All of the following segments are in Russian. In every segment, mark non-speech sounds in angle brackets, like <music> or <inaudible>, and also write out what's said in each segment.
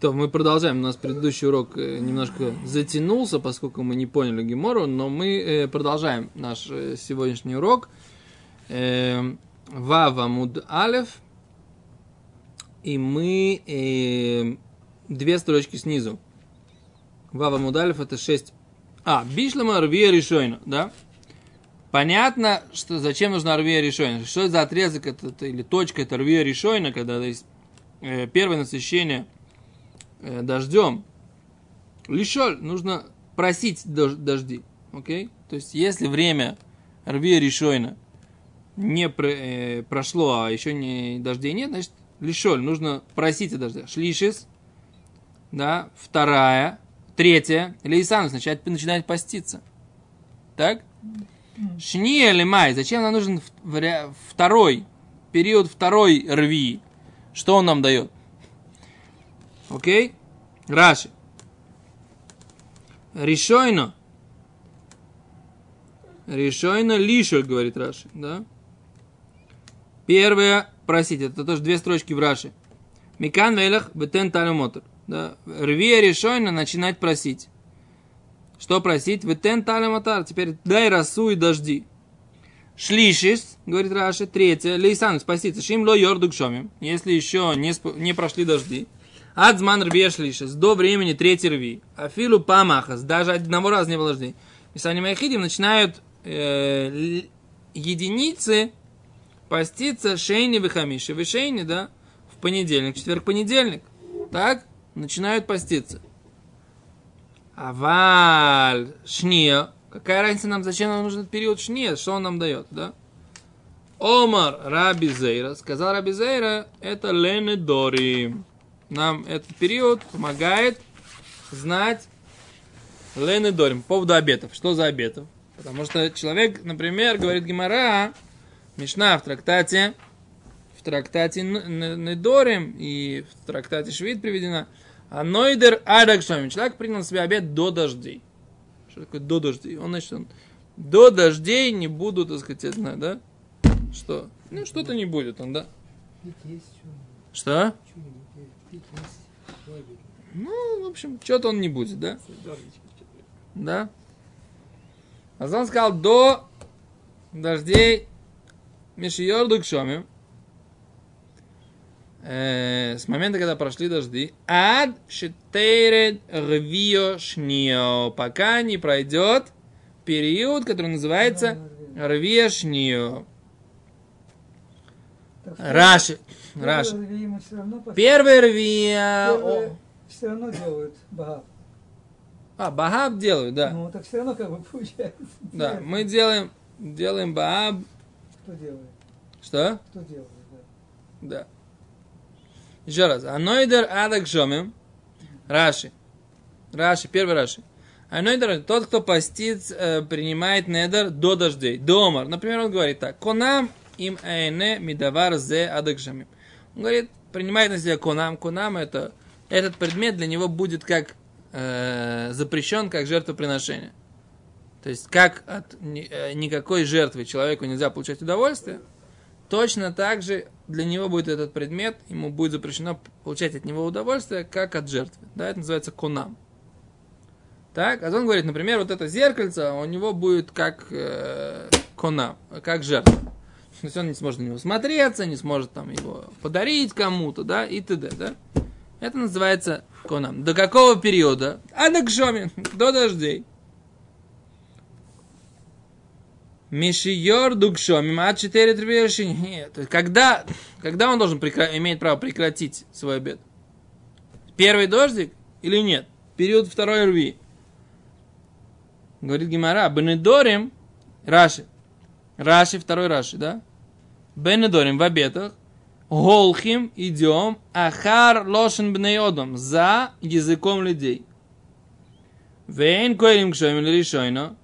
То мы продолжаем. У нас предыдущий урок э, немножко затянулся, поскольку мы не поняли Гемору, но мы э, продолжаем наш э, сегодняшний урок. Вава Муд Алев. И мы две строчки снизу. Вава Муд Алев это шесть. А, Бишлама Рвия Решойна, да? Понятно, что зачем нужна Рвия Решойна. Что за отрезок это, или точка это Рвия Решойна, когда есть первое насыщение – дождем, лишоль, нужно просить дожди. Окей? То есть, если время рви решойно не про, э, прошло, а еще не дождей нет, значит, лишоль, нужно просить о дожде. Шлишис, да, вторая, третья, лейсан, начинает, начинает поститься. Так? Шни или май, зачем нам нужен второй, период второй рви? Что он нам дает? Окей? Раши. Решойно. Решойно лишо, говорит Раши. Да? Первое, просить, это тоже две строчки в Раши. Микан велах бетен талюмотор. Да? Рви решойно начинать просить. Что просить? Ветен талюмотар. Теперь дай росу и дожди. Шлишис, говорит Раши, третье, лейсан, спаситься, шим ло йордук шомим, если еще не, не прошли дожди. Адзман рвешлишес, до времени третий рви. Афилу памахас, даже одного раза не было дождей. Писание Майхидим начинают э, единицы поститься шейни вихамиши. Вишейни, да, в понедельник, четверг-понедельник. Так, начинают поститься. Аваль, шния. Какая разница нам, зачем нам нужен период шния? Что он нам дает, да? Омар Раби Зейра, сказал Раби Зейра, это Лене Дори нам этот период помогает знать Лены Дорим по поводу обетов. Что за обетов? Потому что человек, например, говорит Гимара, Мишна в трактате, в трактате Недорим и в трактате Швид приведена, а Нойдер Адакшами. Человек принял на себя обет до дождей. Что такое до дождей? Он, значит, он до дождей не буду, так сказать, я знаю, да? Что? Ну, что-то не будет он, да? Что? Ну, в общем, что-то он не будет, да? Да? А он сказал, до дождей Мишиорду к Шоме, э, с момента, когда прошли дожди, ад шитейред рвио шнио, пока не пройдет период, который называется рвио шнио. Раши. Раши. Первый рвия. Все равно делают багаб. А, багаб делают, да. Ну, так все равно как бы получается. Да, мы делаем, делаем багаб. Кто делает? Что? Кто делает, да. Да. Еще раз. Анойдер адак шомим. Раши. Раши, первый Раши. Анойдер, тот, кто постит, э, принимает недер до дождей. Домар. Например, он говорит так. Конам им эйне мидавар зе адакшамим. Он говорит, принимает на себя конам. Конам это, этот предмет для него будет как э, запрещен, как жертвоприношение. То есть, как от ни, э, никакой жертвы человеку нельзя получать удовольствие, точно так же для него будет этот предмет, ему будет запрещено получать от него удовольствие, как от жертвы. Да, это называется конам. Так, а он говорит, например, вот это зеркальце, у него будет как э, конам, как жертва. То есть он не сможет на него смотреться, не сможет там его подарить кому-то, да, и т.д., да. Это называется конам. До какого периода? А до кшоми, до дождей. Мишиор дукшомим, а четыре Нет. Когда, когда он должен прекра... имеет право прекратить свой обед? Первый дождик или нет? Период второй рви. Говорит Гимара, Бенедорим, Раши. Раши, второй Раши, да? Бенедорим в обетах, Голхим идем, ахар лошен бнеодом, за языком людей. Вейн коэлим кшоим решойно,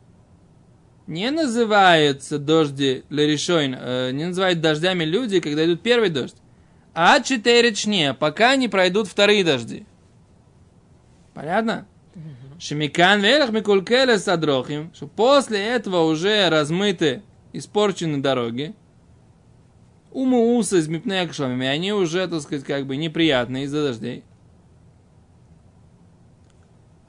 не называются дожди леришойно, э, не называют дождями люди, когда идут первый дождь, а четыре чне, пока не пройдут вторые дожди. Понятно? Шемикан велах микулкеле садрохим, что после этого уже размыты, испорчены дороги, Уму уса из мипнея и они уже, так сказать, как бы неприятные из-за дождей.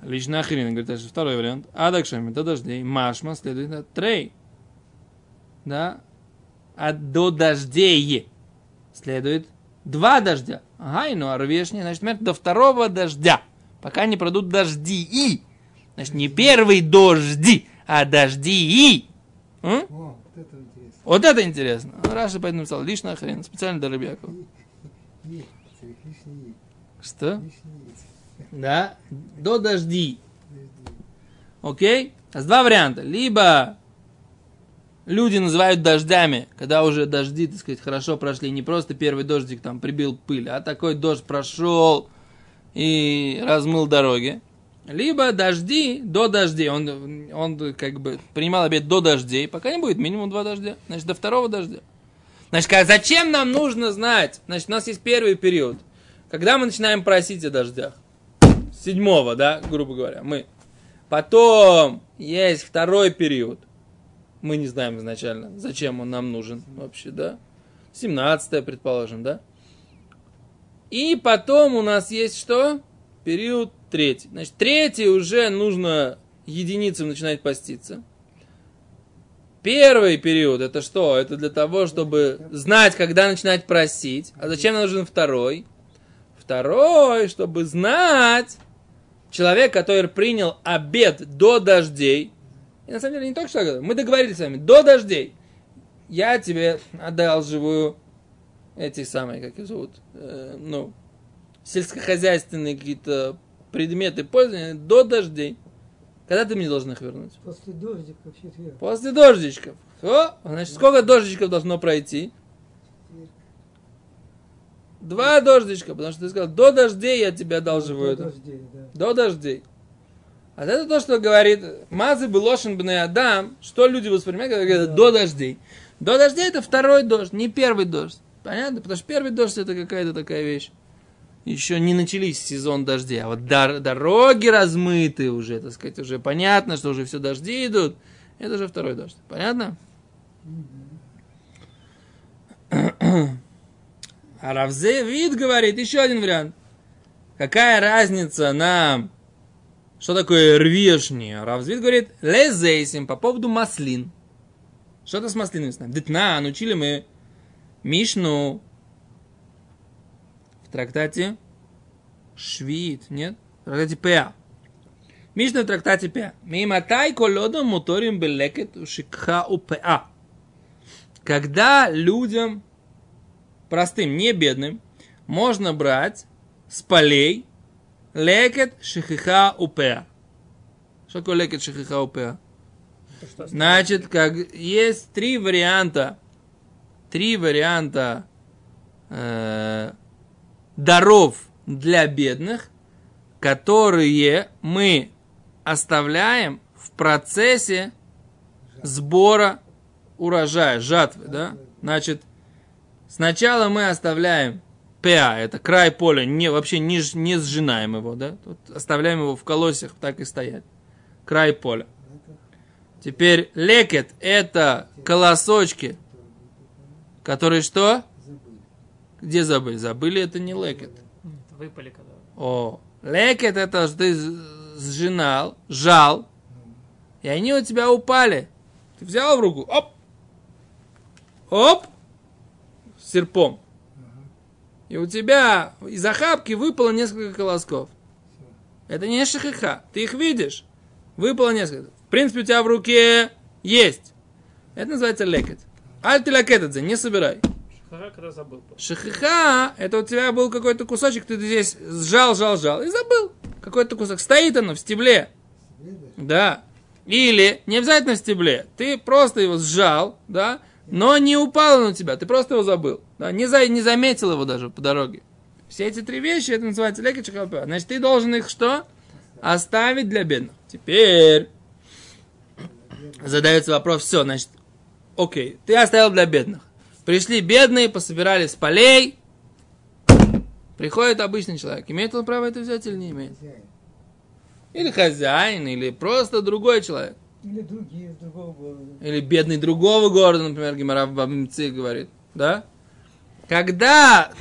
Лично охрененно, говорит, это второй вариант. Адакшами до дождей. Машма следует трей. Да? А до дождей следует два дождя. Ага, и ну арвешни, значит, например, до второго дождя. Пока не пройдут дожди. И. Значит, не первый дожди, а дожди. И. О, вот это. Вот это интересно. Раша поэтому написал лишний хрен, специально для Рыбьякова. Что? Да? До дожди. Окей? А с два варианта. Либо люди называют дождями, когда уже дожди, так сказать, хорошо прошли. Не просто первый дождик там прибил пыль, а такой дождь прошел и размыл дороги. Либо дожди до дождей. Он, он как бы принимал обед до дождей, пока не будет минимум два дождя. Значит, до второго дождя. Значит, зачем нам нужно знать? Значит, у нас есть первый период. Когда мы начинаем просить о дождях. Седьмого, да, грубо говоря, мы. Потом есть второй период. Мы не знаем изначально, зачем он нам нужен вообще, да. 17 предположим, да. И потом у нас есть что? Период третий. Значит, третий уже нужно единицам начинать поститься. Первый период это что? Это для того, чтобы знать, когда начинать просить. А зачем нам нужен второй? Второй, чтобы знать, человек, который принял обед до дождей, и на самом деле не только что, мы договорились с вами, до дождей, я тебе одалживаю эти самые, как их зовут, э, ну, сельскохозяйственные какие-то предметы пользования до дождей. Когда ты мне должен их вернуть? После дождика в четверг. После дождичков. О, значит, сколько дождичков должно пройти? Два дождичка, потому что ты сказал, до дождей я тебе одалживаю До дождей, да. До дождей. А это то, что говорит Мазы Белошин Бен Адам, что люди воспринимают, когда говорят Да. до дождей. До дождей это второй дождь, не первый дождь. Понятно? Потому что первый дождь это какая-то такая вещь. Еще не начались сезон дождей, а вот дор- дороги размыты уже, так сказать, уже понятно, что уже все дожди идут. Это уже второй дождь. Понятно? <clears throat> А Равзе вид говорит, еще один вариант. Какая разница нам, что такое рвешни? Равзвид говорит, лезейсим по поводу маслин. Что это с маслинами с? Детна, научили мы Мишну в трактате Швид, нет? В трактате Пеа. Мишна в трактате Пеа. Миматай колодом моторим белекет шикха у Пеа. Когда людям, простым, не бедным, можно брать с полей лекет шихиха упеа. Что такое лекет шихиха упеа? Значит, как есть три варианта, три варианта э, даров для бедных, которые мы оставляем в процессе сбора урожая, жатвы, да? Значит, сначала мы оставляем ПА, это край поля, не, вообще не, не сжинаем его, да? Тут оставляем его в колосьях, так и стоять. Край поля. Теперь лекет – это колосочки, которые что? Где забыли? Забыли, это не лекет. Выпали когда. О, лекет – это ты сжинал, жал, и они у тебя упали. Ты взял в руку, оп, оп, серпом. И у тебя из охапки выпало несколько колосков. Это не шахиха. Ты их видишь. Выпало несколько. В принципе, у тебя в руке есть. Это называется лекет. Альтилакетадзе, не собирай. Шахара, когда забыл. Шахиха, это у тебя был какой-то кусочек, ты здесь сжал, сжал, сжал и забыл. Какой-то кусок. Стоит оно в стебле. Да. Или, не обязательно в стебле, ты просто его сжал, да, но не упало на тебя, ты просто его забыл. Да, не, за, не заметил его даже по дороге. Все эти три вещи, это называется леки чахапа. Значит, ты должен их что? Оставить для бедных. Теперь задается вопрос, все, значит, окей, ты оставил для бедных. Пришли бедные, пособирали с полей. Приходит обычный человек. Имеет он право это взять или не имеет? Или хозяин, или просто другой человек. Или другие из другого города. Или бедный другого города, например, Гимара в Бабимце говорит. Да? Когда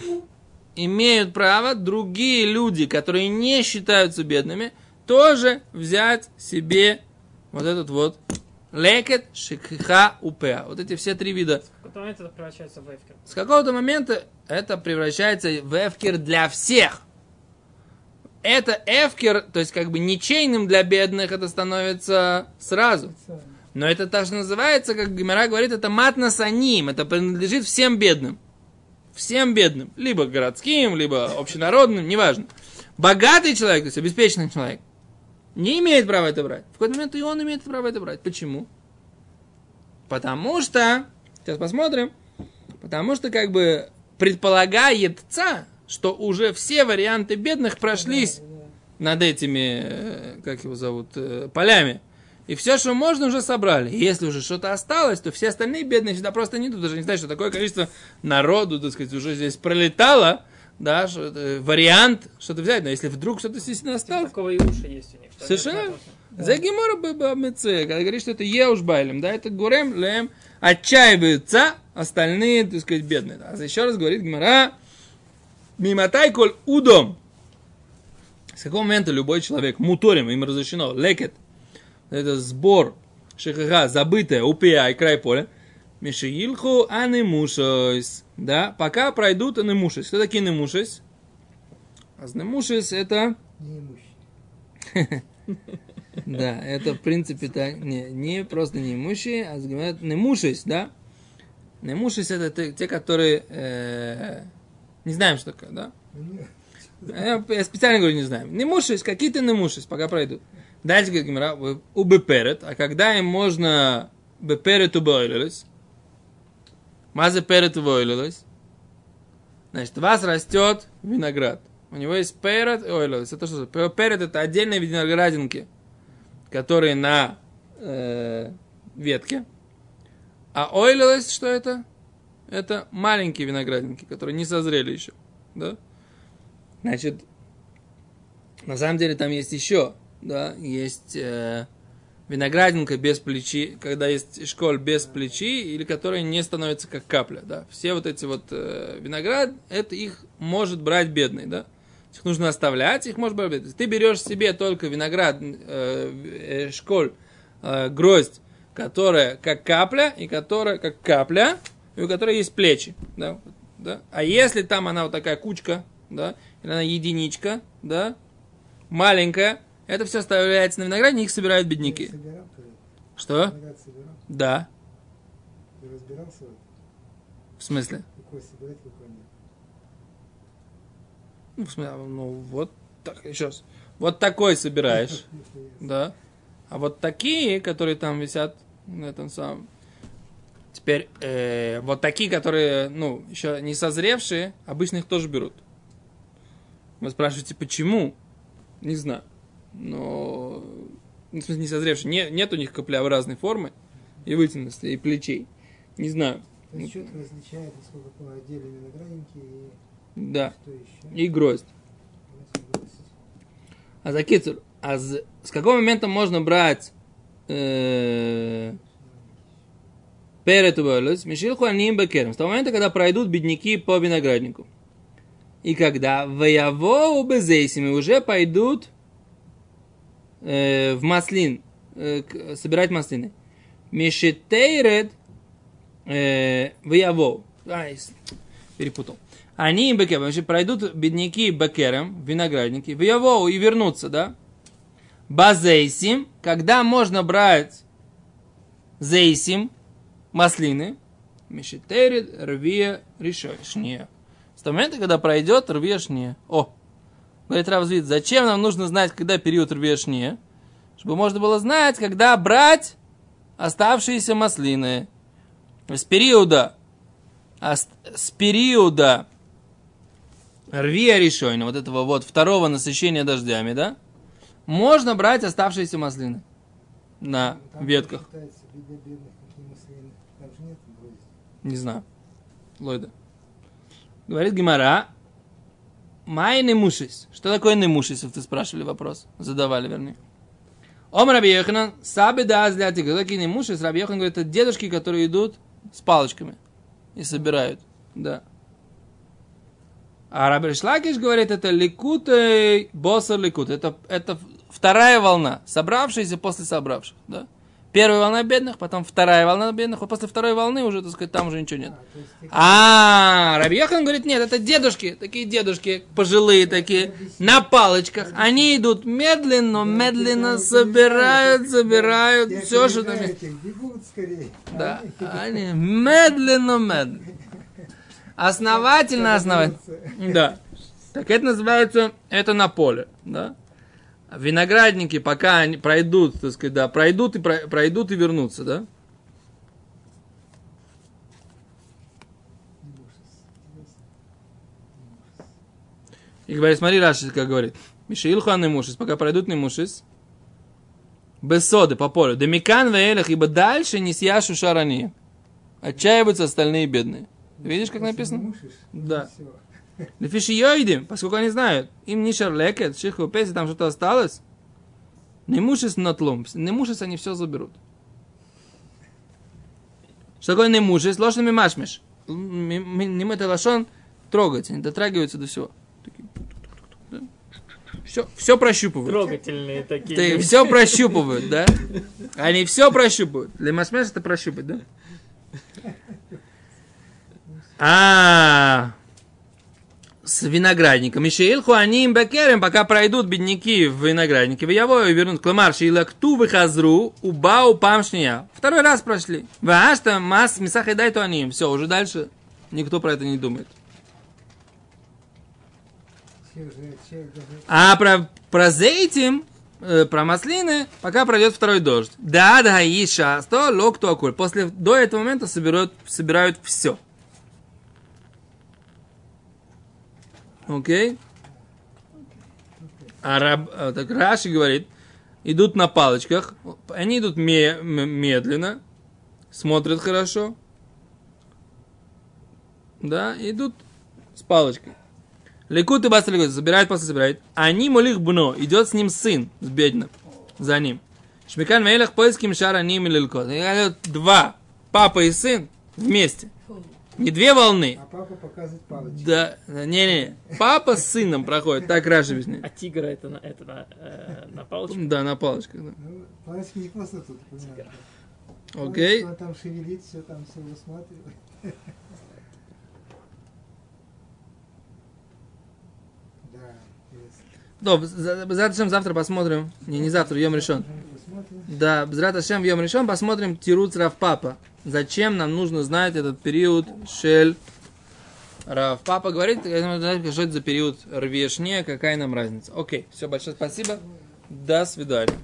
имеют право другие люди, которые не считаются бедными, тоже взять себе вот этот вот лекет, шикха, упеа. Вот эти все три вида. В какой-то момент это превращается в эфкер. С какого-то момента это превращается в эфкер для всех. Это эфкер, то есть как бы ничейным для бедных это становится сразу. Но это так же называется, как Гимара говорит, это матнасаним, это принадлежит всем бедным. Всем бедным. Либо городским, либо общенародным, неважно. Богатый человек, то есть обеспеченный человек, не имеет права это брать. В какой-то момент и он имеет право это брать. Почему? Потому что, сейчас посмотрим, потому что как бы предполагается, что уже все варианты бедных прошлись над этими, э, как его зовут, э, полями. И все, что можно, уже собрали. И если уже что-то осталось, то все остальные бедные сюда просто не идут. Даже не знаю, что такое количество народу, так сказать, уже здесь пролетало, да, что это вариант что-то взять. Но если вдруг что-то действительно Типа осталось, такого и уши есть у них. Совершенно. за гемора когда говорит, что это еушбайлем, да, это гурем лем, отчаиваются остальные, так сказать, бедные. А еще раз говорит гемора, мимотай коль удом. С какого момента любой человек, муторим, им разрешено, лекет, это сбор, шихаха, забытое, упия и край поля, мишиилху анемушойс, да, пока пройдут анемушойс. Кто такие анемушойс? А анемушойс это... <laughs> Да, это в принципе так, не, не просто неимущие, а говорят немушись, да? Немушись это те, те, которые э, не знаем, что такое, да? Я, я специально говорю, не знаем. Немушись, какие-то немушись, пока пройдут. Дальше говорит Гимара, у беперет, а когда им можно беперет убойлилось, перет убойлилось, значит, у вас растет виноград. У него есть перет и ойлилось. Это что? Перет это отдельные виноградинки, которые на э, ветке. А ойлилось что это? Это маленькие виноградинки, которые не созрели еще. Да? Значит, на самом деле там есть еще, да, есть э, виноградинка без плечи, когда есть школь без плечи, или которая не становится как капля, да. Все вот эти вот э, виноград, это их может брать бедный, да. Их нужно оставлять, их может брать бедный. Ты берешь себе только виноград, э, э, школь, э, гроздь, которая как капля, и которая как капля, и у которой есть плечи, да, да. А если там она вот такая кучка, да, или она единичка, да, маленькая, это все оставляется на винограде, и их собирают бедняки. Собирал? Что? Да. Ты разбирался? в смысле? Какой собирать, какой нет? Ну, в смысле, ну вот так, еще раз. Вот такой собираешь, <laughs> да. А вот такие, которые там висят на этом самом. Теперь, э, вот такие, которые, ну, еще не созревшие, обычно их тоже берут. Вы спрашиваете, почему? Не знаю. Но, ну, в смысле, не созревшие. Не, нет у них каплеобразной формы и вытянутости, и плечей. Не знаю. То есть четко различает, насколько по отдельно виноградники и Да. что еще. И гроздь. А за кицур, а с, с какого момента можно брать э, перед уволос, мишилху аним бекерем, с того момента, когда пройдут бедняки по винограднику. И когда вояво безейсими уже пойдут э, в маслин, э, собирать маслины. Мишитейред э, вояво. Ай, с- перепутал. Они им значит, пройдут бедняки бекерем, виноградники, в Явоу и вернутся, да? Базейсим, когда можно брать зейсим, маслины, мешитерит, рвия, решешнее. С того момента, когда пройдет рвешнее. О, говорит Равзвид, зачем нам нужно знать, когда период рвешнее? Чтобы можно было знать, когда брать оставшиеся маслины. С периода, а с, с периода рвия решойна, вот этого вот второго насыщения дождями, да, можно брать оставшиеся маслины на Ну, Там ветках. Не знаю. Лойда. Говорит Гимара, Май немушис. Что такое немушис, если ты спрашивали вопрос? Задавали, вернее. Ом Раби Йоханан, саби да азляти. Кто такие немушис? Раби Йохан говорит, это дедушки, которые идут с палочками и собирают. Да. А Раби Шлакиш говорит, это ликут, босса ликут. Это, это вторая волна, собравшиеся после собравших, да? Первая волна бедных, потом вторая волна бедных, а после второй волны уже, так сказать, там уже ничего нет. А, А, Рабьехан говорит, нет, это дедушки, такие дедушки, пожилые такие, на палочках. Они идут медленно, медленно собирают, собирают, все, что там. Да, они медленно, медленно. <laughs> Основательно, основательно. Да. Так это называется, это на поле, да. Виноградники, пока они пройдут, так сказать, да, пройдут и про- пройдут и вернутся, да. И говорит, смотри, Раши, как говорит. Мишаилху Анемушис, пока пройдут Немушис, без соды по полю. Демикан веэлях, ибо дальше не съяшу шарани. Отчаиваются остальные бедные. Видишь, как написано? Да. Лефиши йоидим, поскольку они знают, им не шарлекет, шиху песи, там что-то осталось. Не мушис натлум, не мушис они все заберут. Что такое не мушис? Ложными машмеш. Не это лошон трогать, они дотрагиваются до всего. Все, все прощупывают. Трогательные такие. Ты все прощупывают, да? Они все прощупывают. Для Машмеш это прощупать, да? А, с виноградником. Еще Хуаним Бекерем, пока пройдут бедняки в винограднике, в Явою вернут Кламар, Шилакту выхазру, убау памшния. Второй раз прошли. Вашта мас мисах и дай то они. Все, уже дальше никто про это не думает. А про, про зейтим, э, про маслины, пока пройдет второй дождь. Да, да, и шасто, лок акуль. После, до этого момента соберут, собирают все. Окей? А раб, а, так Раши говорит, идут на палочках, они идут ме- медленно, смотрят хорошо, да, идут с палочкой. Лекут и бас лекут, собирает, после собирает. Они молих бно, идет с ним сын, с бедным, за ним. Шмикан мейлах поиским шара ним и лилкот. И говорят, Два, папа и сын вместе. Не две волны. А папа показывает палочку. Да, не-не, папа с сыном проходит, так Раши объясняет. А тигра это на, это на, э, на палочку? Да, на палочках, да. Ну, палочки не просто тут, понимаешь. Окей. Он там шевелит, все там все высматривает. <laughs> Да, завтра, завтра посмотрим. Не, не завтра, Йом решен. Да, Бзрат Ашем, Йом решен, посмотрим Тируц Рав Папа. Зачем нам нужно знать этот период Шель Рав Папа говорит, что это за период рвешне, какая нам разница. Окей, все, большое спасибо. До свидания.